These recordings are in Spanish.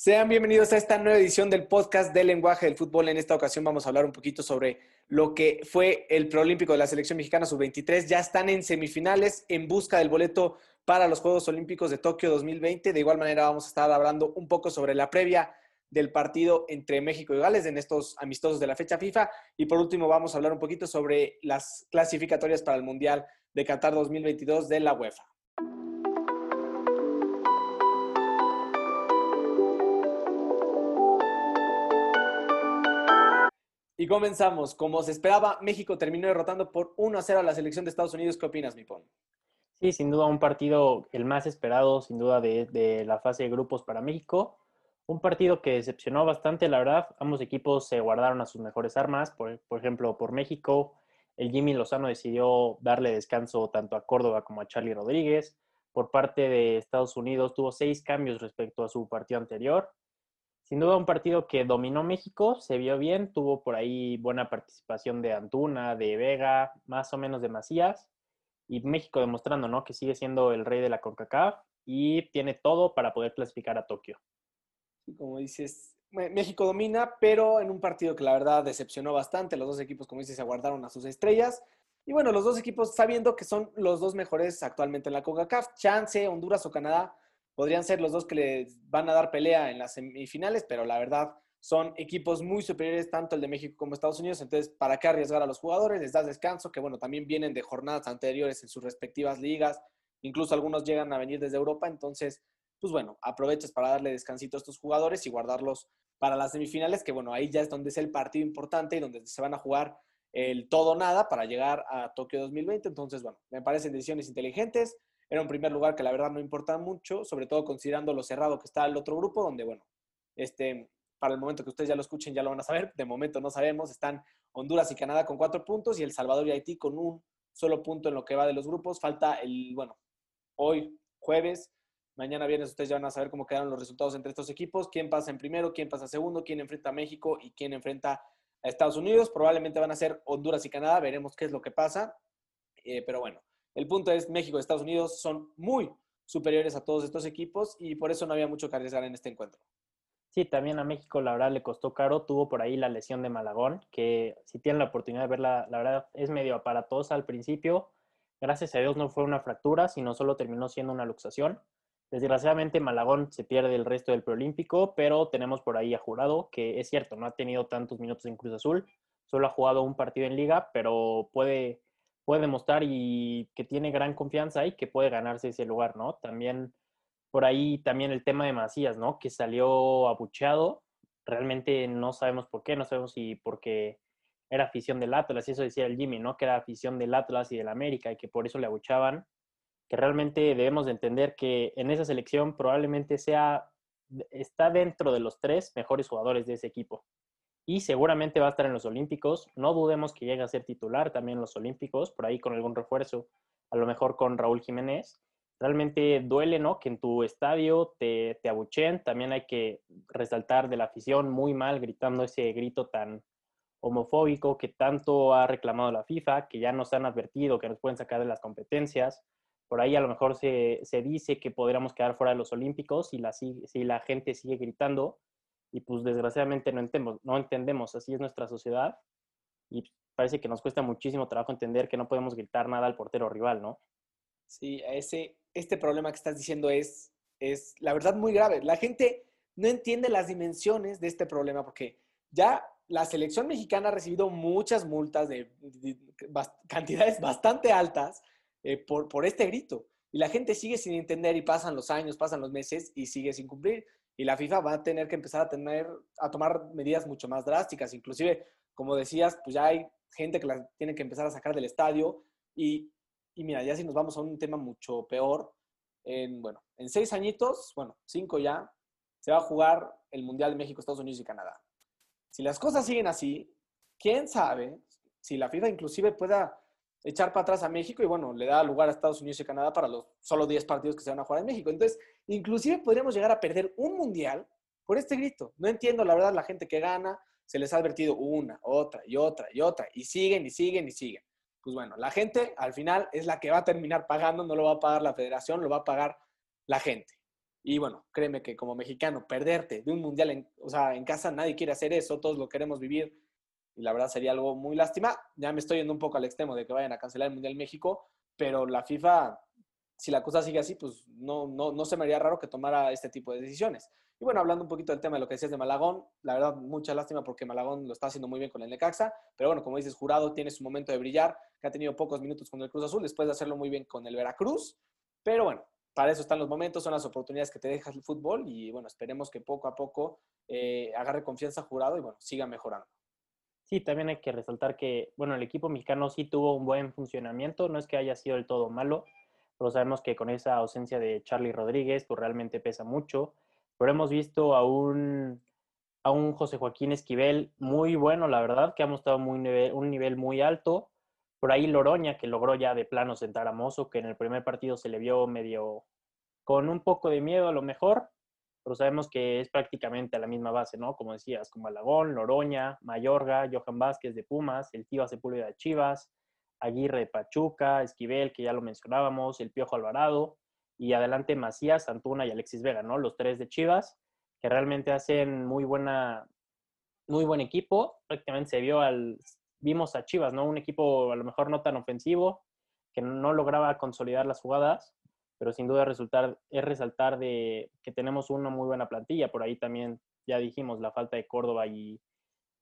Sean bienvenidos a esta nueva edición del podcast del lenguaje del fútbol. En esta ocasión vamos a hablar un poquito sobre lo que fue el preolímpico de la selección mexicana sub-23. Ya están en semifinales en busca del boleto para los Juegos Olímpicos de Tokio 2020. De igual manera vamos a estar hablando un poco sobre la previa del partido entre México y Gales en estos amistosos de la fecha FIFA. Y por último vamos a hablar un poquito sobre las clasificatorias para el Mundial de Qatar 2022 de la UEFA. Y comenzamos. Como se esperaba, México terminó derrotando por 1 a 0 a la selección de Estados Unidos. ¿Qué opinas, Mipón? Sí, sin duda un partido el más esperado, sin duda, de, la fase de grupos para México. Un partido que decepcionó bastante, la verdad. Ambos equipos se guardaron a sus mejores armas. Por, por ejemplo, por México, el Jimmy Lozano decidió darle descanso tanto a Córdoba como a Charlie Rodríguez. Por parte de Estados Unidos, tuvo seis cambios respecto a su partido anterior sin duda un partido que dominó México, se vio bien, tuvo por ahí buena participación de Antuna, de Vega, más o menos de Macías, y México demostrando ¿no? que sigue siendo el rey de la CONCACAF y tiene todo para poder clasificar a Tokio. Como dices, México domina, pero en un partido que la verdad decepcionó bastante. Los dos equipos, como dices, se aguardaron a sus estrellas. Y bueno, los dos equipos sabiendo que son los dos mejores actualmente en la CONCACAF, Chance, Honduras o Canadá podrían ser los dos que les van a dar pelea en las semifinales, pero la verdad son equipos muy superiores, tanto el de México como Estados Unidos. Entonces, ¿para qué arriesgar a los jugadores? Les das descanso, que bueno, también vienen de jornadas anteriores en sus respectivas ligas. Incluso algunos llegan a venir desde Europa. Entonces, pues bueno, aprovechas para darle descansito a estos jugadores y guardarlos para las semifinales, que bueno, ahí ya es donde es el partido importante y donde se van a jugar el todo nada para llegar a Tokio 2020. Entonces, bueno, me parecen decisiones inteligentes. Era un primer lugar que la verdad no importa mucho, sobre todo considerando lo cerrado que está el otro grupo, donde, bueno, este, para el momento que ustedes ya lo escuchen ya lo van a saber, de momento no sabemos, están Honduras y Canadá con cuatro puntos y El Salvador y Haití con un solo punto en lo que va de los grupos. Falta el, bueno, hoy jueves, mañana viernes ustedes ya van a saber cómo quedaron los resultados entre estos equipos, quién pasa en primero, quién pasa segundo, quién enfrenta a México y quién enfrenta a Estados Unidos. Probablemente van a ser Honduras y Canadá, veremos qué es lo que pasa. Eh, pero bueno, el punto es, México y Estados Unidos son muy superiores a todos estos equipos y por eso no había mucho que arriesgar en este encuentro. Sí, también a México la verdad le costó caro, tuvo por ahí la lesión de Malagón, que si tienen la oportunidad de verla, la verdad es medio aparatosa al principio. Gracias a Dios no fue una fractura, sino solo terminó siendo una luxación. Desgraciadamente Malagón se pierde el resto del preolímpico, pero tenemos por ahí a Jurado, que es cierto, no ha tenido tantos minutos en Cruz Azul, solo ha jugado un partido en liga, pero puede puede demostrar y que tiene gran confianza y que puede ganarse ese lugar, ¿no? También por ahí también el tema de Macías, ¿no? Que salió abucheado. Realmente no sabemos por qué, no sabemos si porque era afición del Atlas, y eso decía el Jimmy, ¿no? Que era afición del Atlas y del América y que por eso le abuchaban. Que realmente debemos de entender que en esa selección probablemente sea, está dentro de los tres mejores jugadores de ese equipo y seguramente va a estar en los Olímpicos. No dudemos que llegue a ser titular también en los Olímpicos, por ahí con algún refuerzo, a lo mejor con Raúl Jiménez. Realmente duele, ¿no? Que en tu estadio te, te abucheen. También hay que resaltar de la afición muy mal gritando ese grito tan homofóbico que tanto ha reclamado la FIFA, que ya nos han advertido que nos pueden sacar de las competencias. Por ahí a lo mejor se, se dice que podríamos quedar fuera de los Olímpicos si la, si la gente sigue gritando y pues desgraciadamente no entendemos, no entendemos, así es nuestra sociedad y parece que nos cuesta muchísimo trabajo entender que no podemos gritar nada al portero rival, ¿no? Sí, ese, este problema que estás diciendo es, es la verdad muy grave. La gente no entiende las dimensiones de este problema porque ya la selección mexicana ha recibido muchas multas de, cantidades bastante altas eh, por, por este grito. Y la gente sigue sin entender y pasan los años, pasan los meses y sigue sin cumplir y la FIFA va a tener que empezar a tener a tomar medidas mucho más drásticas, inclusive como decías, pues ya hay gente que la tiene que empezar a sacar del estadio y, y mira, ya si nos vamos a un tema mucho peor, en, bueno, en seis añitos, bueno, cinco ya, se va a jugar el Mundial de México, Estados Unidos y Canadá. Si las cosas siguen así, quién sabe si la FIFA inclusive pueda echar para atrás a México y bueno, le da lugar a Estados Unidos y Canadá para los solo 10 partidos que se van a jugar en México. Entonces, inclusive podríamos llegar a perder un mundial por este grito. No entiendo, la verdad, la gente que gana, se les ha advertido una, otra y otra y otra, y siguen y siguen y siguen. Pues bueno, la gente al final es la que va a terminar pagando, no lo va a pagar la federación, lo va a pagar la gente. Y bueno, créeme que como mexicano, perderte de un mundial, en, o sea, en casa nadie quiere hacer eso, todos lo queremos vivir. Y la verdad sería algo muy lástima. Ya me estoy yendo un poco al extremo de que vayan a cancelar el Mundial México, pero la FIFA, si la cosa sigue así, pues no, no, no se me haría raro que tomara este tipo de decisiones. Y bueno, hablando un poquito del tema de lo que decías de Malagón, la verdad, mucha lástima porque Malagón lo está haciendo muy bien con el Necaxa, pero bueno, como dices, Jurado tiene su momento de brillar, que ha tenido pocos minutos con el Cruz Azul, después de hacerlo muy bien con el Veracruz, pero bueno, para eso están los momentos, son las oportunidades que te deja el fútbol y bueno, esperemos que poco a poco eh, agarre confianza Jurado y bueno, siga mejorando. Sí, también hay que resaltar que, bueno, el equipo mexicano sí tuvo un buen funcionamiento, no es que haya sido del todo malo, pero sabemos que con esa ausencia de Charlie Rodríguez, pues realmente pesa mucho pero hemos visto a un, a un José Joaquín Esquivel muy bueno, la verdad, que ha mostrado muy un nivel muy alto. Por ahí Loroña, que logró ya de plano sentar a Mozo, que en el primer partido se le vio medio con un poco de miedo a lo mejor, pero sabemos que es prácticamente a la misma base, ¿no? Como decías, como Alagón, Loroña, Mayorga, Johan Vázquez de Pumas, el Tiva Sepúlveda de Chivas, Aguirre de Pachuca, Esquivel, que ya lo mencionábamos, el Piojo Alvarado, y adelante Macías, Antuna y Alexis Vega, ¿no? Los tres de Chivas, que realmente hacen muy buena, muy buen equipo. Prácticamente se vio al, vimos a Chivas, ¿no? Un equipo a lo mejor no tan ofensivo, que no lograba consolidar las jugadas, pero sin duda resultar, es resaltar de que tenemos una muy buena plantilla. Por ahí también ya dijimos la falta de Córdoba y,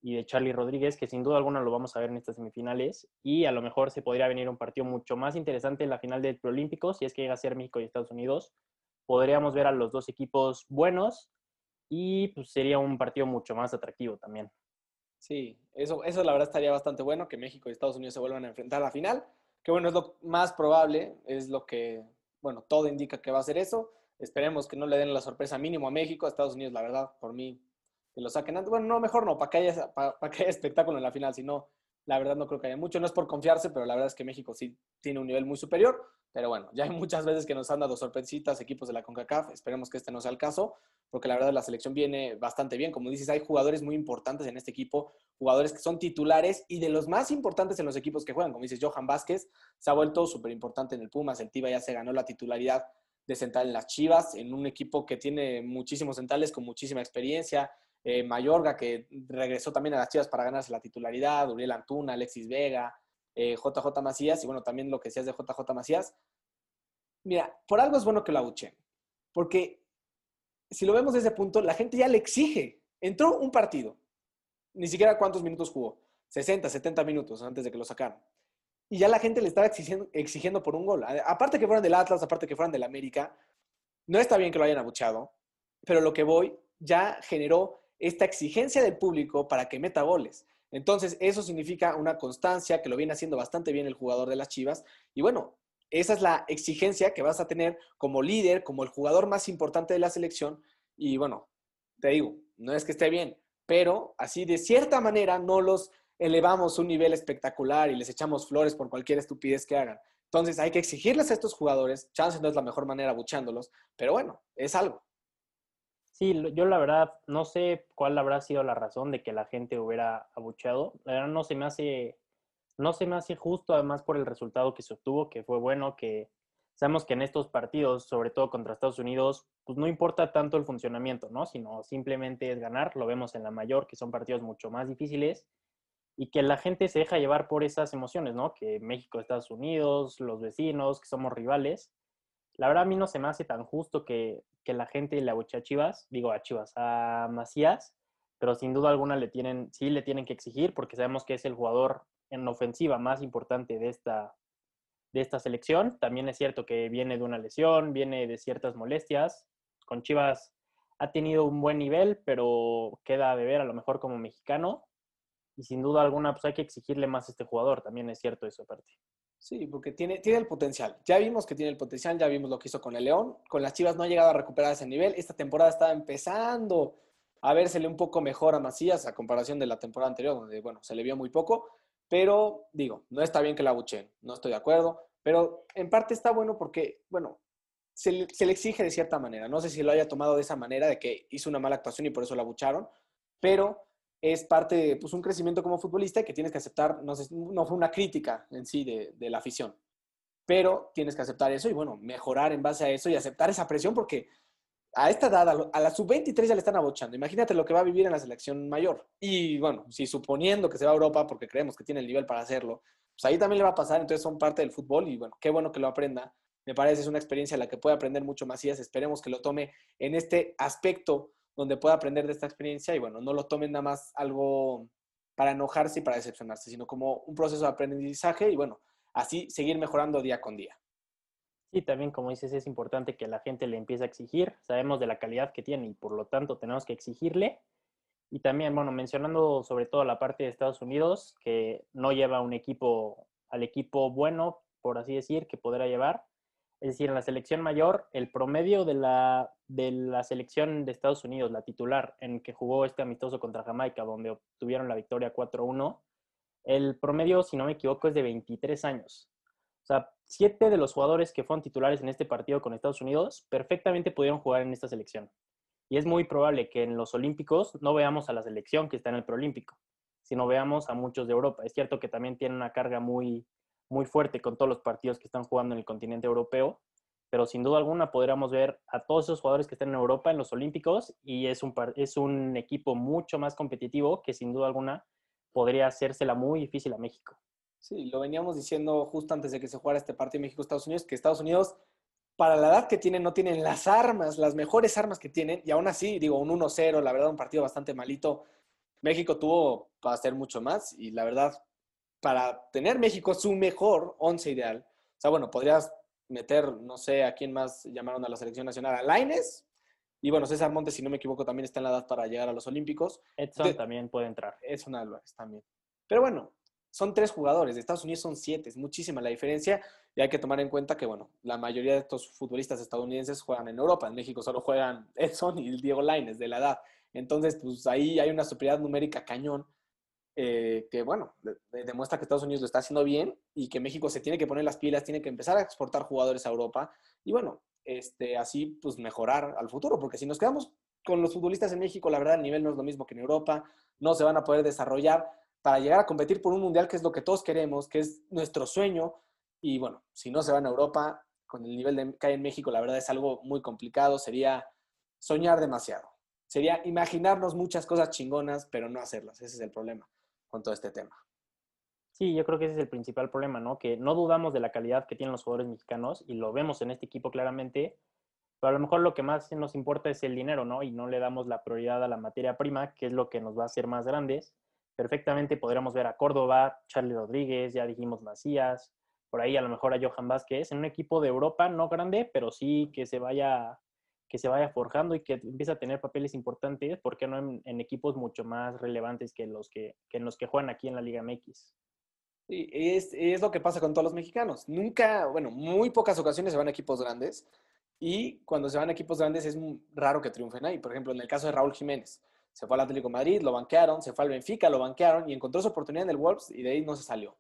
y de Charlie Rodríguez, que sin duda alguna lo vamos a ver en estas semifinales. Y a lo mejor se podría venir un partido mucho más interesante en la final del Preolímpico, si es que llega a ser México y Estados Unidos. Podríamos ver a los dos equipos buenos y pues, sería un partido mucho más atractivo también. Sí, eso, eso la verdad estaría bastante bueno, que México y Estados Unidos se vuelvan a enfrentar a la final, que bueno, es lo más probable, es lo que, bueno, todo indica que va a ser eso. Esperemos que no le den la sorpresa mínimo a México, a Estados Unidos, la verdad, por mí que lo saquen antes. Bueno, no, mejor no, para que, haya, para, que espectáculo en la final, si no, la verdad no creo que haya mucho. No es por confiarse, pero la verdad es que México sí tiene un nivel muy superior. Pero bueno, ya hay muchas veces que nos han dado sorpresitas equipos de la CONCACAF. Esperemos que este no sea el caso, porque la verdad la selección viene bastante bien. Como dices, hay jugadores muy importantes en este equipo, jugadores que son titulares y de los más importantes en los equipos que juegan. Como dices, Johan Vázquez se ha vuelto súper importante en el Pumas. El Tiva ya se ganó la titularidad de central en las Chivas, en un equipo que tiene muchísimos centrales con muchísima experiencia. Eh, Mayorga, que regresó también a las Chivas para ganarse la titularidad, Uriel Antuna, Alexis Vega, JJ eh, Macías, y bueno, también lo que decías de JJ Macías. Mira, por algo es bueno que la abuchen, porque si lo vemos desde ese punto, la gente ya le exige. Entró un partido, ni siquiera cuántos minutos jugó, 60, 70 minutos antes de que lo sacaran. Y ya la gente le estaba exigiendo, exigiendo por un gol. Aparte que fueran del Atlas, aparte que fueran del América, no está bien que lo hayan abuchado, pero lo que voy ya generó esta exigencia del público para que meta goles. Entonces, eso significa una constancia que lo viene haciendo bastante bien el jugador de las Chivas. Y bueno, esa es la exigencia que vas a tener como líder, como el jugador más importante de la selección. Y bueno, te digo, no es que esté bien, pero así de cierta manera no los elevamos un nivel espectacular y les echamos flores por cualquier estupidez que hagan. Entonces hay que exigirles a estos jugadores, chance no es la mejor manera buchándolos, pero bueno, es algo. Sí, yo la verdad no sé cuál habrá sido la razón de que la gente hubiera abucheado. La verdad no se me hace, no se me hace justo, además por el resultado que se obtuvo, que fue bueno, que sabemos que en estos partidos, sobre todo contra Estados Unidos, pues no importa tanto el funcionamiento, ¿no? Sino simplemente es ganar. Lo vemos en la mayor, que son partidos mucho más difíciles y que la gente se deja llevar por esas emociones, ¿no? Que México, Estados Unidos, los vecinos, que somos rivales la verdad a mí no se me hace tan justo que, la gente le abuche a Chivas, digo a Chivas, a Macías, pero sin duda alguna le tienen, sí le tienen que exigir porque sabemos que es el jugador en ofensiva más importante de esta, de esta selección. También es cierto que viene de una lesión, viene de ciertas molestias. Con Chivas ha tenido un buen nivel, pero queda de ver a lo mejor como mexicano. Y sin duda alguna, pues hay que exigirle más a este jugador, también es cierto eso aparte. Sí, porque tiene, tiene el potencial. Ya vimos que tiene el potencial, ya vimos lo que hizo con el León. Con las Chivas no ha llegado a recuperar ese nivel. Esta temporada estaba empezando a vérsele un poco mejor a Macías a comparación de la temporada anterior, donde, bueno, se le vio muy poco. Pero, digo, no está bien que la buchen, no estoy de acuerdo. Pero en parte está bueno porque, bueno, se se le exige de cierta manera. No sé si lo haya tomado de esa manera, de que hizo una mala actuación y por eso la bucharon. Pero es parte de pues, un crecimiento como futbolista que tienes que aceptar, no, no fue una crítica en sí de, la afición, pero tienes que aceptar eso y bueno, mejorar en base a eso y aceptar esa presión porque a esta edad, a, la sub-23 ya le están abochando. Imagínate lo que va a vivir en la selección mayor. Y bueno, si suponiendo que se va a Europa porque creemos que tiene el nivel para hacerlo, pues ahí también le va a pasar. Entonces son parte del fútbol y bueno, qué bueno que lo aprenda. Me parece es una experiencia en la que puede aprender mucho Macías. Esperemos que lo tome en este aspecto donde pueda aprender de esta experiencia y bueno, no lo tomen nada más algo para enojarse y para decepcionarse, sino como un proceso de aprendizaje y bueno, así seguir mejorando día con día. Sí, también como dices, es importante que la gente le empiece a exigir. Sabemos de la calidad que tiene y por lo tanto tenemos que exigirle. Y también, bueno, mencionando sobre todo la parte de Estados Unidos, que no lleva un equipo al equipo bueno, por así decir, que podrá llevar. Es decir, en la selección mayor, el promedio de la, de la selección de Estados Unidos, la titular, en que jugó este amistoso contra Jamaica, donde obtuvieron la victoria 4-1, el promedio, si no me equivoco, es de 23 años. O sea, siete de los jugadores que fueron titulares en este partido con Estados Unidos perfectamente pudieron jugar en esta selección. Y es muy probable que en los Olímpicos no veamos a la selección que está en el Proolímpico, sino veamos a muchos de Europa. Es cierto que también tienen una carga muy, muy fuerte con todos los partidos que están jugando en el continente europeo, pero sin duda alguna podríamos ver a todos esos jugadores que están en Europa en los Olímpicos y es un, es un equipo mucho más competitivo que sin duda alguna podría hacérsela muy difícil a México. Sí, lo veníamos diciendo justo antes de que se jugara este partido México-Estados Unidos, que Estados Unidos, para la edad que tienen, no tienen las armas, las mejores armas que tienen, y aún así, digo, un 1-0, la verdad, un partido bastante malito. México tuvo para hacer mucho más, y la verdad, para tener México su mejor once ideal, o sea, bueno, podrías meter, no sé, a quién más llamaron a la selección nacional, a Laines, y bueno, César Montes, si no me equivoco, también está en la edad para llegar a los Olímpicos. Edson también puede entrar. Edson Álvarez también. Pero bueno, son tres jugadores, de Estados Unidos son siete, es muchísima la diferencia y hay que tomar en cuenta que, bueno, la mayoría de estos futbolistas estadounidenses juegan en Europa, en México solo juegan Edson y Diego Laines de la edad. Entonces, pues ahí hay una superioridad numérica cañón eh, que, bueno, demuestra que Estados Unidos lo está haciendo bien y que México se tiene que poner las pilas, tiene que empezar a exportar jugadores a Europa y, bueno, este, así pues mejorar al futuro, porque si nos quedamos con los futbolistas en México, la verdad el nivel no es lo mismo que en Europa, no se van a poder desarrollar para llegar a competir por un mundial que es lo que todos queremos, que es nuestro sueño. Y bueno, si no se van a Europa, con el nivel de, que hay en México, la verdad es algo muy complicado. Sería soñar demasiado. Sería imaginarnos muchas cosas chingonas, pero no hacerlas. Ese es el problema con todo este tema. Sí, yo creo que ese es el principal problema, ¿no? Que no dudamos de la calidad que tienen los jugadores mexicanos y lo vemos en este equipo claramente, pero a lo mejor lo que más nos importa es el dinero, ¿no? Y no le damos la prioridad a la materia prima, que es lo que nos va a hacer más grandes perfectamente podríamos ver a Córdoba, Charlie Rodríguez, ya dijimos Macías, por ahí a lo mejor a Johan Vázquez, en un equipo de Europa no grande, pero sí que se vaya que se vaya forjando y que empiece a tener papeles importantes, ¿por qué no en, equipos mucho más relevantes que los que, que, en los que juegan aquí en la Liga MX? Sí, es, lo que pasa con todos los mexicanos. Nunca, bueno, muy pocas ocasiones se van a equipos grandes y cuando se van a equipos grandes es raro que triunfen ahí. Por ejemplo, en el caso de Raúl Jiménez, se fue al Atlético Madrid, lo banquearon, se fue al Benfica, lo banquearon y encontró su oportunidad en el Wolves y de ahí no se salió.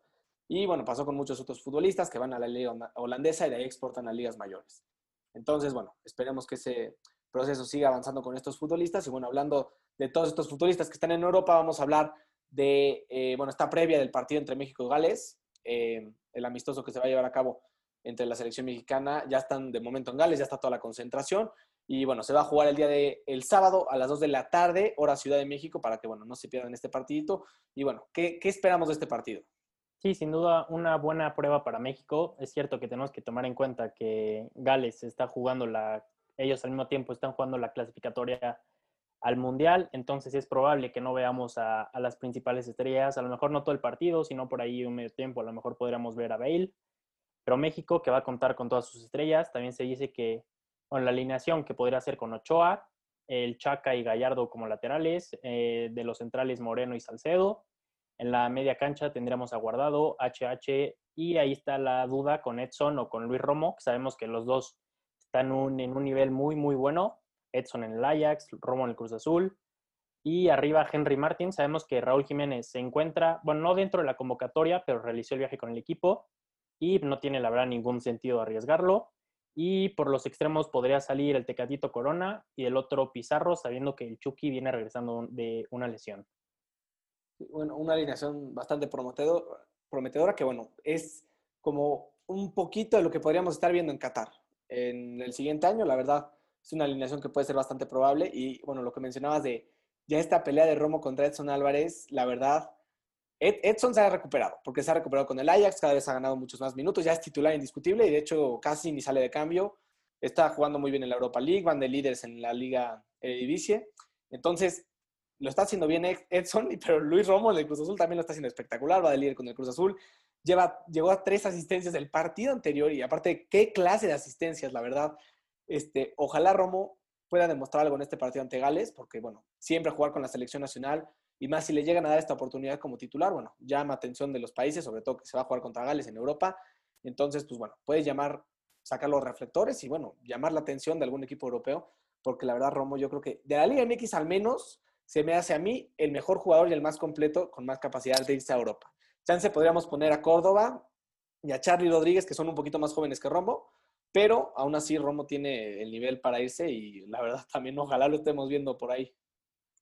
Y bueno, pasó con muchos otros futbolistas que van a la liga holandesa y de ahí exportan a ligas mayores. Entonces, bueno, esperemos que ese proceso siga avanzando con estos futbolistas. Y bueno, hablando de todos estos futbolistas que están en Europa, vamos a hablar de, eh, bueno, esta previa del partido entre México y Gales, eh, el amistoso que se va a llevar a cabo entre la selección mexicana. Ya están de momento en Gales, ya está toda la concentración. Y bueno, se va a jugar el día de el sábado a las 2 de la tarde, hora Ciudad de México, para que bueno, no se pierdan este partidito. Y bueno, ¿qué, ¿qué, esperamos de este partido? Sí, sin duda una buena prueba para México. Es cierto que tenemos que tomar en cuenta que Gales está jugando la, ellos al mismo tiempo están jugando la clasificatoria al Mundial, entonces es probable que no veamos a, las principales estrellas, a lo mejor no todo el partido, sino por ahí un medio tiempo, a lo mejor podríamos ver a Bale, pero México que va a contar con todas sus estrellas, también se dice que con la alineación que podría ser con Ochoa, el Chaca y Gallardo como laterales, eh, de los centrales Moreno y Salcedo. En la media cancha tendríamos a Guardado, HH y ahí está la duda con Edson o con Luis Romo, que sabemos que los dos están en un nivel muy, muy bueno. Edson en el Ajax, Romo en el Cruz Azul. Y arriba Henry Martin, sabemos que Raúl Jiménez se encuentra, bueno, no dentro de la convocatoria, pero realizó el viaje con el equipo y no tiene la verdad ningún sentido arriesgarlo. Y por los extremos podría salir el Tecatito Corona y el otro Pizarro, sabiendo que el Chucky viene regresando de una lesión. Bueno, una alineación bastante prometedora que, bueno, es como un poquito de lo que podríamos estar viendo en Qatar. En el siguiente año, la verdad, es una alineación que puede ser bastante probable. Y bueno, lo que mencionabas de ya esta pelea de Romo contra Edson Álvarez, la verdad, Edson se ha recuperado, porque se ha recuperado con el Ajax, cada vez ha ganado muchos más minutos, ya es titular indiscutible y de hecho casi ni sale de cambio. Está jugando muy bien en la Europa League, van de líderes en la Liga Eredivisie. Entonces, lo está haciendo bien Edson, pero Luis Romo del Cruz Azul también lo está haciendo espectacular, va de líder con el Cruz Azul. Lleva, llegó a tres asistencias del partido anterior y aparte, qué clase de asistencias, la verdad. Este, ojalá Romo pueda demostrar algo en este partido ante Gales, porque bueno, siempre jugar con la selección nacional y más si le llegan a dar esta oportunidad como titular, bueno, llama atención de los países, sobre todo que se va a jugar contra Gales en Europa. Entonces, pues bueno, puede llamar, sacar los reflectores y bueno, llamar la atención de algún equipo europeo, porque la verdad, Romo, yo creo que de la Liga MX al menos se me hace a mí el mejor jugador y el más completo con más capacidad de irse a Europa. Chance podríamos poner a Córdoba y a Charlie Rodríguez, que son un poquito más jóvenes que Romo, pero aún así Romo tiene el nivel para irse y la verdad también ojalá lo estemos viendo por ahí.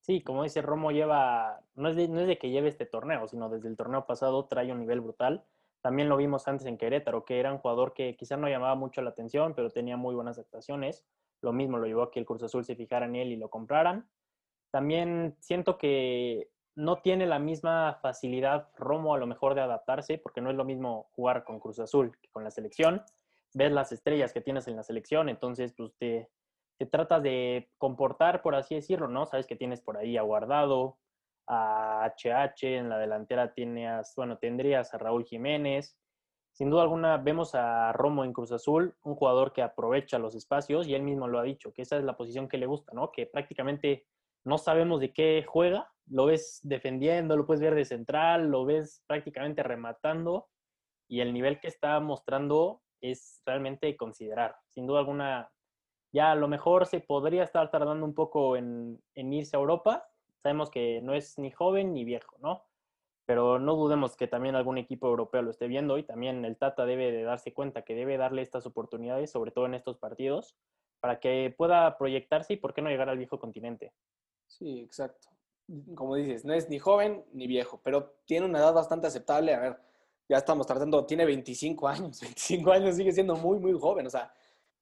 Sí, como dice Romo, lleva, no es, de, que lleve este torneo, sino desde el torneo pasado trae un nivel brutal. También lo vimos antes en Querétaro, que era un jugador que quizás no llamaba mucho la atención, pero tenía muy buenas actuaciones. Lo mismo lo llevó a que el Cruz Azul se fijara en él y lo compraran. También siento que no tiene la misma facilidad Romo a lo mejor de adaptarse, porque no es lo mismo jugar con Cruz Azul que con la selección. Ves las estrellas que tienes en la selección, entonces pues te, te tratas de comportar, por así decirlo, ¿no? Sabes que tienes por ahí a Guardado, a HH, en la delantera tienes, bueno, tendrías a Raúl Jiménez. Sin duda alguna vemos a Romo en Cruz Azul, un jugador que aprovecha los espacios y él mismo lo ha dicho, que esa es la posición que le gusta, ¿no? Que prácticamente no sabemos de qué juega, lo ves defendiendo, lo puedes ver de central, lo ves prácticamente rematando y el nivel que está mostrando es realmente considerar. Sin duda alguna ya a lo mejor se podría estar tardando un poco en, irse a Europa. Sabemos que no es ni joven ni viejo, ¿no? Pero no dudemos que también algún equipo europeo lo esté viendo y también el Tata debe de darse cuenta que debe darle estas oportunidades, sobre todo en estos partidos, para que pueda proyectarse y por qué no llegar al viejo continente. Sí, exacto. Como dices, no es ni joven ni viejo, pero tiene una edad bastante aceptable. A ver, ya estamos tratando, tiene 25 años, 25 años sigue siendo muy, muy joven. O sea,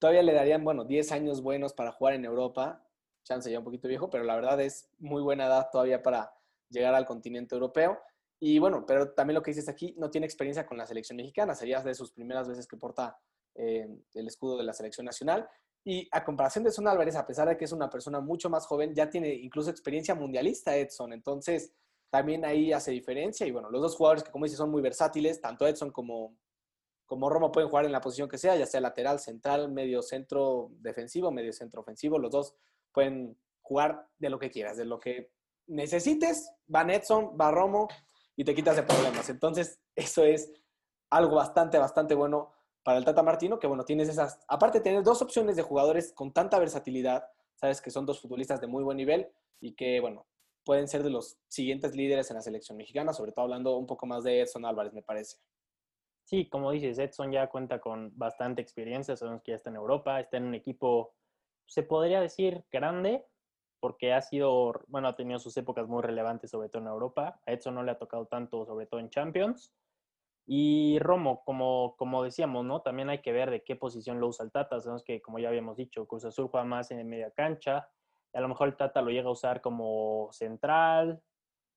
Todavía le darían, bueno, 10 años buenos para jugar en Europa. Chance ya un poquito viejo, pero la verdad es muy buena edad todavía para llegar al continente europeo. Y bueno, pero también lo que dices aquí, no tiene experiencia con la selección mexicana. Sería de sus primeras veces que porta eh, el escudo de la selección nacional. Y a comparación de Son Álvarez, a pesar de que es una persona mucho más joven, ya tiene incluso experiencia mundialista Edson. Entonces, también ahí hace diferencia. Y bueno, los dos jugadores que, como dices, son muy versátiles, tanto Edson como, como Roma pueden jugar en la posición que sea, ya sea lateral, central, medio centro defensivo, medio centro ofensivo. Los dos pueden jugar de lo que quieras, de lo que necesites. Va Netson, va Romo y te quitas de problemas. Entonces, eso es algo bastante, bastante bueno para el Tata Martino, que bueno, tienes esas, aparte de tener dos opciones de jugadores con tanta versatilidad, sabes que son dos futbolistas de muy buen nivel y que bueno, pueden ser de los siguientes líderes en la selección mexicana, sobre todo hablando un poco más de Edson Álvarez, me parece. Sí, como dices, Edson ya cuenta con bastante experiencia, sabemos que ya está en Europa, está en un equipo, se podría decir, grande, porque ha sido, bueno, ha tenido sus épocas muy relevantes, sobre todo en Europa. A Edson no le ha tocado tanto, sobre todo en Champions. Y Romo, como, como decíamos, ¿no? También hay que ver de qué posición lo usa el Tata. Sabemos que, como ya habíamos dicho, Cruz Azul juega más en media cancha. A lo mejor el Tata lo llega a usar como central,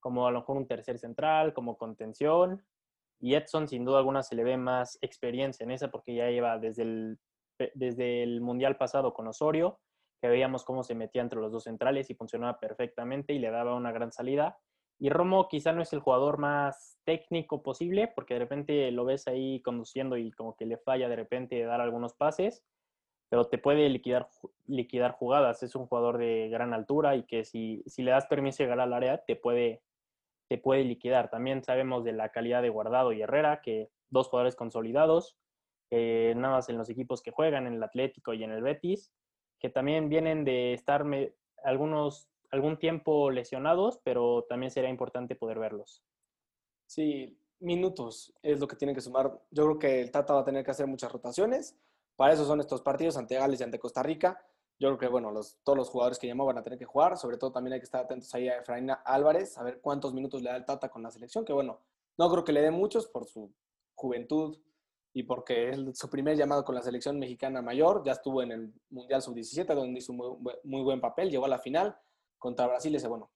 como a lo mejor un tercer central, como contención. Y Edson, sin duda alguna, se le ve más experiencia en esa porque ya lleva desde el, desde el Mundial pasado con Osorio, que veíamos cómo se metía entre los dos centrales y funcionaba perfectamente y le daba una gran salida. Y Romo quizá no es el jugador más técnico posible, porque de repente lo ves ahí conduciendo y como que le falla de repente dar algunos pases, pero te puede liquidar, liquidar jugadas. Es un jugador de gran altura y que si, si le das permiso de llegar al área, te puede te puede liquidar. También sabemos de la calidad de Guardado y Herrera, que dos jugadores consolidados, nada más en los equipos que juegan, en el Atlético y en el Betis, que también vienen de estar algunos algún tiempo lesionados, pero también sería importante poder verlos. Sí, minutos es lo que tiene que sumar. Yo creo que el Tata va a tener que hacer muchas rotaciones. Para eso son estos partidos ante Gales y ante Costa Rica yo creo que, bueno, los, todos los jugadores que llamó van a tener que jugar. Sobre todo también hay que estar atentos ahí a Efraín Álvarez, a ver cuántos minutos le da el Tata con la selección, que bueno, no creo que le dé muchos por su juventud y porque es su primer llamado con la selección mexicana mayor, ya estuvo en el Mundial Sub-17 donde hizo un muy, buen papel, llegó a la final contra Brasil, ese bueno,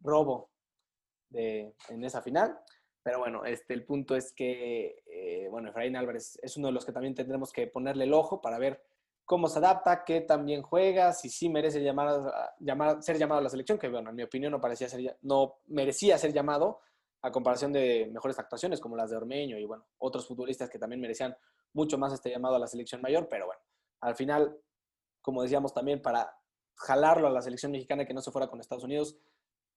robo de, en esa final. Pero bueno, este, el punto es que, eh, bueno, Efraín Álvarez es uno de los que también tendremos que ponerle el ojo para ver cómo se adapta, qué también juega, si sí merece ser llamado a la selección, que bueno, en mi opinión no, parecía ser, no merecía ser llamado a comparación de mejores actuaciones como las de Ormeño y bueno, otros futbolistas que también merecían mucho más este llamado a la selección mayor, pero bueno, al final, como decíamos también, para jalarlo a la selección mexicana que no se fuera con Estados Unidos,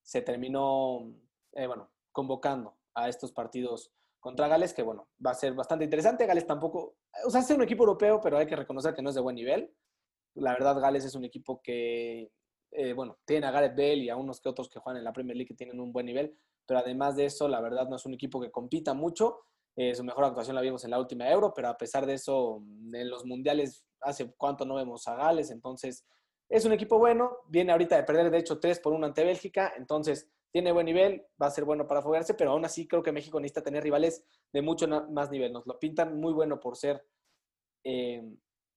se terminó, eh, bueno, convocando a estos partidos contra Gales, que bueno, va a ser bastante interesante. Gales tampoco, o sea, es un equipo europeo, pero hay que reconocer que no es de buen nivel. La verdad, Gales es un equipo que, eh, bueno, tiene a Gareth Bale y a unos que otros que juegan en la Premier League que tienen un buen nivel, pero además de eso, la verdad no es un equipo que compita mucho. Eh, su mejor actuación la vimos en la última Euro, pero a pesar de eso, en los mundiales, hace cuánto no vemos a Gales, entonces es un equipo bueno, viene ahorita de perder de hecho 3 por 1 ante Bélgica, entonces tiene buen nivel, va a ser bueno para foguearse, pero aún así creo que México necesita tener rivales de mucho más nivel. Nos lo pintan muy bueno por ser eh,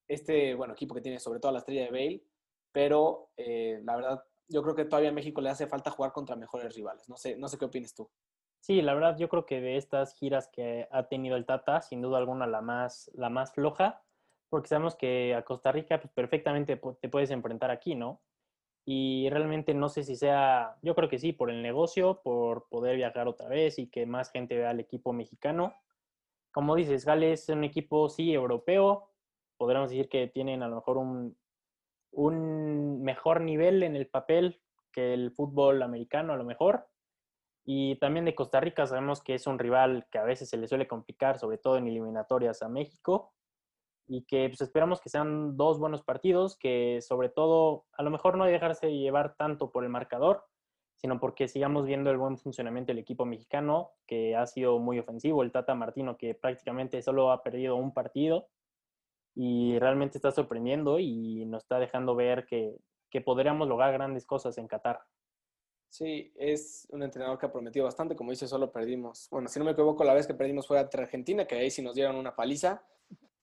este bueno equipo que tiene sobre todo la estrella de Bale, pero eh, la verdad yo creo que todavía a México le hace falta jugar contra mejores rivales. No sé, no sé qué opinas tú. Sí, la verdad yo creo que de estas giras que ha tenido el Tata, sin duda alguna la más, la más floja, porque sabemos que a Costa Rica pues, perfectamente te puedes enfrentar aquí, ¿no? Y realmente no sé si sea, yo creo que sí, por el negocio, por poder viajar otra vez y que más gente vea al equipo mexicano. Como dices, Gales es un equipo, sí, europeo. Podríamos decir que tienen a lo mejor un, un mejor nivel en el papel que el fútbol americano a lo mejor. Y también de Costa Rica sabemos que es un rival que a veces se le suele complicar, sobre todo en eliminatorias a México. Y que pues, esperamos que sean dos buenos partidos, que sobre todo a lo mejor no dejarse llevar tanto por el marcador, sino porque sigamos viendo el buen funcionamiento del equipo mexicano, que ha sido muy ofensivo. El Tata Martino, que prácticamente solo ha perdido un partido, y realmente está sorprendiendo y nos está dejando ver que, que podríamos lograr grandes cosas en Qatar. Sí, es un entrenador que ha prometido bastante, como dice, solo perdimos. Bueno, si no me equivoco, la vez que perdimos fue ante Argentina, que ahí sí nos dieron una paliza,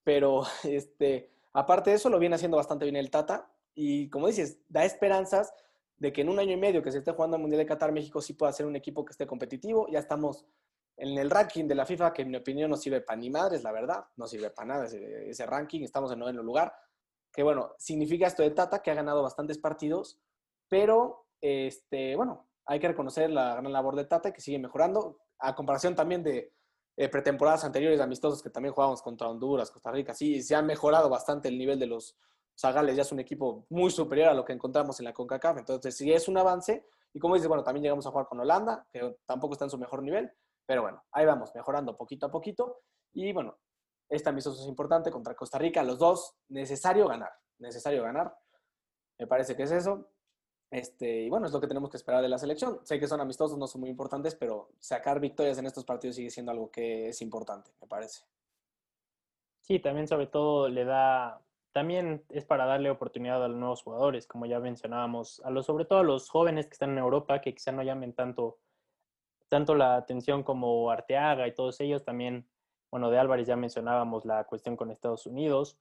pero este, aparte de eso lo viene haciendo bastante bien el Tata y como dices, da esperanzas de que en un año y medio que se esté jugando el Mundial de Qatar, México sí pueda ser un equipo que esté competitivo. Ya estamos en el ranking de la FIFA, que en mi opinión no sirve para ni madres, la verdad, no sirve para nada ese, ranking, estamos en noveno lugar, que bueno, significa esto de Tata, que ha ganado bastantes partidos, pero este, bueno, hay que reconocer la gran labor de Tata, que sigue mejorando, a comparación también de eh, pretemporadas anteriores amistosos que también jugábamos contra Honduras, Costa Rica, sí, se ha mejorado bastante el nivel de los Zagales, ya es un equipo muy superior a lo que encontramos en la CONCACAF, entonces sí es un avance, y como dices, bueno, también llegamos a jugar con Holanda, que tampoco está en su mejor nivel, pero bueno, ahí vamos, mejorando poquito a poquito. Y bueno, esta amistoso es importante contra Costa Rica, los dos, necesario ganar, necesario ganar. Me parece que es eso. Este, y bueno, es lo que tenemos que esperar de la selección. Sé que son amistosos, no son muy importantes, pero sacar victorias en estos partidos sigue siendo algo que es importante, me parece. Sí, también sobre todo le da, también es para darle oportunidad a los nuevos jugadores, como ya mencionábamos, a los, sobre todo a los jóvenes que están en Europa, que quizá no llamen tanto tanto la atención como Arteaga y todos ellos, también, bueno, de Álvarez ya mencionábamos la cuestión con Estados Unidos,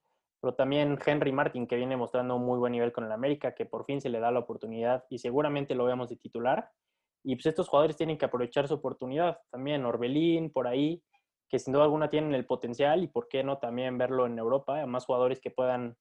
pero también Henry Martin, que viene mostrando un muy buen nivel con el América, que por fin se le da la oportunidad y seguramente lo veamos de titular. Y pues estos jugadores tienen que aprovechar su oportunidad. También Orbelín, por ahí, que sin duda alguna tienen el potencial y por qué no también verlo en Europa, más jugadores que puedan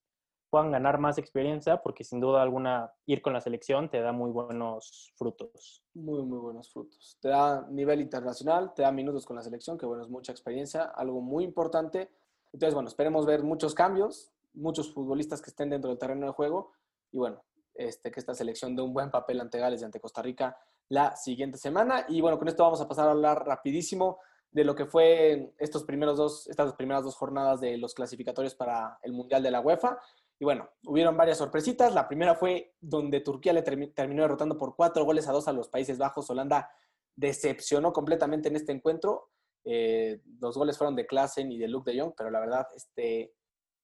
puedan ganar más experiencia, porque sin duda alguna ir con la selección te da muy buenos frutos. Muy, muy buenos frutos. Te da nivel internacional, te da minutos con la selección, que bueno, es mucha experiencia, algo muy importante. Entonces, bueno, esperemos ver muchos cambios, muchos futbolistas que estén dentro del terreno de juego y bueno, este, que esta selección dé un buen papel ante Gales y ante Costa Rica la siguiente semana. Y bueno, con esto vamos a pasar a hablar rapidísimo de lo que fue estos primeros dos, estas primeras dos jornadas de los clasificatorios para el Mundial de la UEFA. Y bueno, hubieron varias sorpresitas. La primera fue donde Turquía le terminó derrotando por cuatro goles a dos a los Países Bajos. Holanda decepcionó completamente en este encuentro. Eh, los goles fueron de Klassen y de Luke de Jong, pero la verdad, este,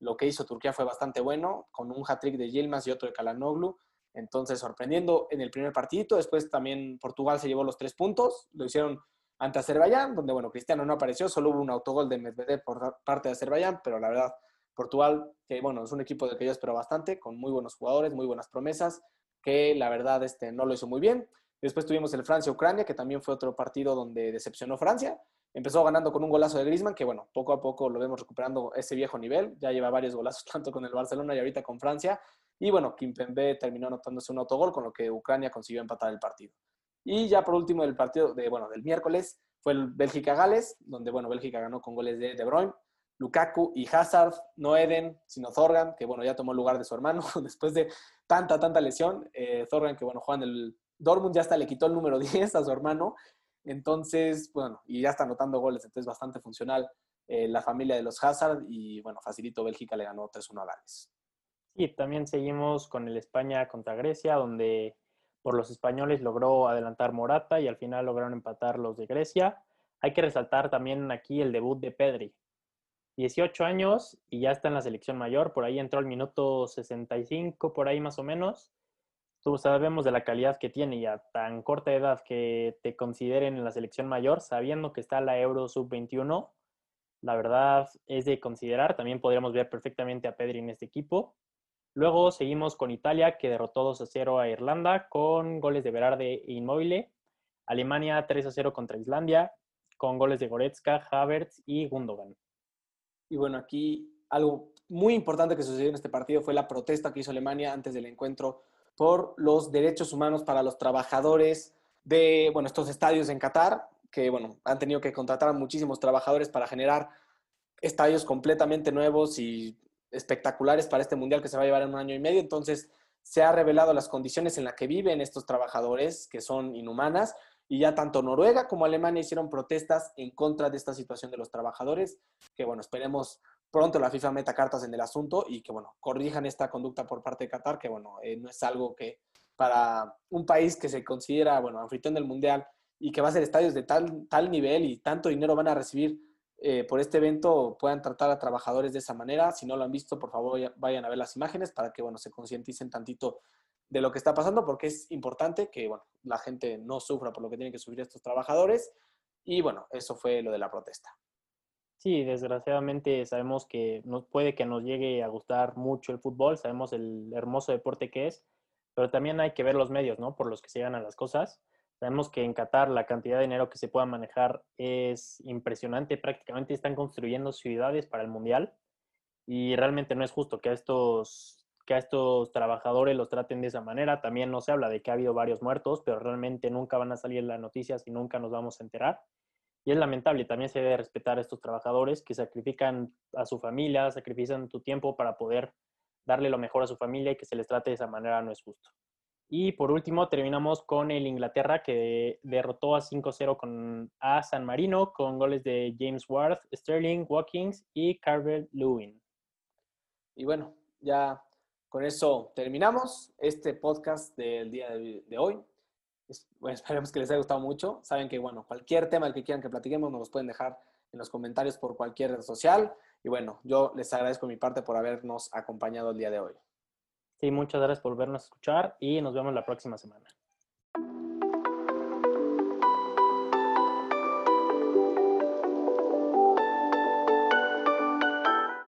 lo que hizo Turquía fue bastante bueno, con un hat-trick de Yilmaz y otro de Kalanoglu. Entonces, sorprendiendo en el primer partidito. Después también Portugal se llevó los tres puntos. Lo hicieron ante Azerbaiyán, donde, bueno, Cristiano no apareció, solo hubo un autogol de Medvedev por parte de Azerbaiyán, pero la verdad, Portugal, que bueno, es un equipo del que yo espero bastante, con muy buenos jugadores, muy buenas promesas, que la verdad este, no lo hizo muy bien. Después tuvimos el Francia-Ucrania, que también fue otro partido donde decepcionó Francia. Empezó ganando con un golazo de Griezmann, que bueno, poco a poco lo vemos recuperando ese viejo nivel. Ya lleva varios golazos, tanto con el Barcelona y ahorita con Francia. Y bueno, Kimpembe terminó anotándose un autogol, con lo que Ucrania consiguió empatar el partido. Y ya por último, el partido de, bueno, del miércoles fue el Bélgica-Gales, donde bueno, Bélgica ganó con goles de De Bruyne, Lukaku y Hazard, no Eden, sino Zorgan, que bueno, ya tomó el lugar de su hermano después de tanta, tanta lesión. Eh, Zorgan, que bueno, juega en el Dortmund, ya hasta le quitó el número 10 a su hermano. Entonces, bueno, y ya está anotando goles, entonces bastante funcional eh, la familia de los Hazard y bueno, facilito Bélgica le ganó 3-1 a Gales. Sí, también seguimos con el España contra Grecia, donde por los españoles logró adelantar Morata y al final lograron empatar los de Grecia. Hay que resaltar también aquí el debut de Pedri. 18 años y ya está en la selección mayor, por ahí entró al minuto 65, por ahí más o menos. Tú sabemos de la calidad que tiene y a tan corta edad que te consideren en la selección mayor, sabiendo que está la Euro Sub-21, la verdad es de considerar. También podríamos ver perfectamente a Pedri en este equipo. Luego seguimos con Italia, que derrotó 2 a 0 a Irlanda con goles de Berarde e Inmóvil. Alemania 3 a 0 contra Islandia, con goles de Goretzka, Havertz y Gundogan. Y bueno, aquí algo muy importante que sucedió en este partido fue la protesta que hizo Alemania antes del encuentro por los derechos humanos para los trabajadores de bueno, estos estadios en Qatar, que bueno, han tenido que contratar a muchísimos trabajadores para generar estadios completamente nuevos y espectaculares para este mundial que se va a llevar en un año y medio. Entonces, se ha revelado las condiciones en las que viven estos trabajadores, que son inhumanas, y ya tanto Noruega como Alemania hicieron protestas en contra de esta situación de los trabajadores, que bueno, esperemos pronto la FIFA meta cartas en el asunto y que bueno, corrijan esta conducta por parte de Qatar, que bueno, eh, no es algo que para un país que se considera, bueno, anfitrión del mundial y que va a ser estadios de tal, tal nivel y tanto dinero van a recibir eh, por este evento puedan tratar a trabajadores de esa manera. Si no lo han visto, por favor vayan a ver las imágenes para que bueno, se concienticen tantito de lo que está pasando, porque es importante que bueno, la gente no sufra por lo que tienen que sufrir estos trabajadores. Y bueno, eso fue lo de la protesta. Sí, desgraciadamente sabemos que nos puede que nos llegue a gustar mucho el fútbol, sabemos el hermoso deporte que es, pero también hay que ver los medios, ¿no? Por los que se llegan a las cosas. Sabemos que en Qatar la cantidad de dinero que se pueda manejar es impresionante. Prácticamente están construyendo ciudades para el Mundial y realmente no es justo que a estos, que a estos trabajadores los traten de esa manera. También no se habla de que ha habido varios muertos, pero realmente nunca van a salir las noticias y nunca nos vamos a enterar. Y es lamentable, también se debe respetar a estos trabajadores que sacrifican a su familia, sacrifican tu tiempo para poder darle lo mejor a su familia y que se les trate de esa manera no es justo. Y por último, terminamos con el Inglaterra que derrotó a 5-0 con, a San Marino con goles de James Ward, Sterling, Watkins y Carver Lewin. Y bueno, ya con eso terminamos este podcast del día de, hoy. esperemos que les haya gustado mucho. Saben que, bueno, cualquier tema del que quieran que platiquemos nos los pueden dejar en los comentarios por cualquier red social. Y bueno, yo les agradezco mi parte por habernos acompañado el día de hoy. Sí, muchas gracias por vernos escuchar y nos vemos la próxima semana.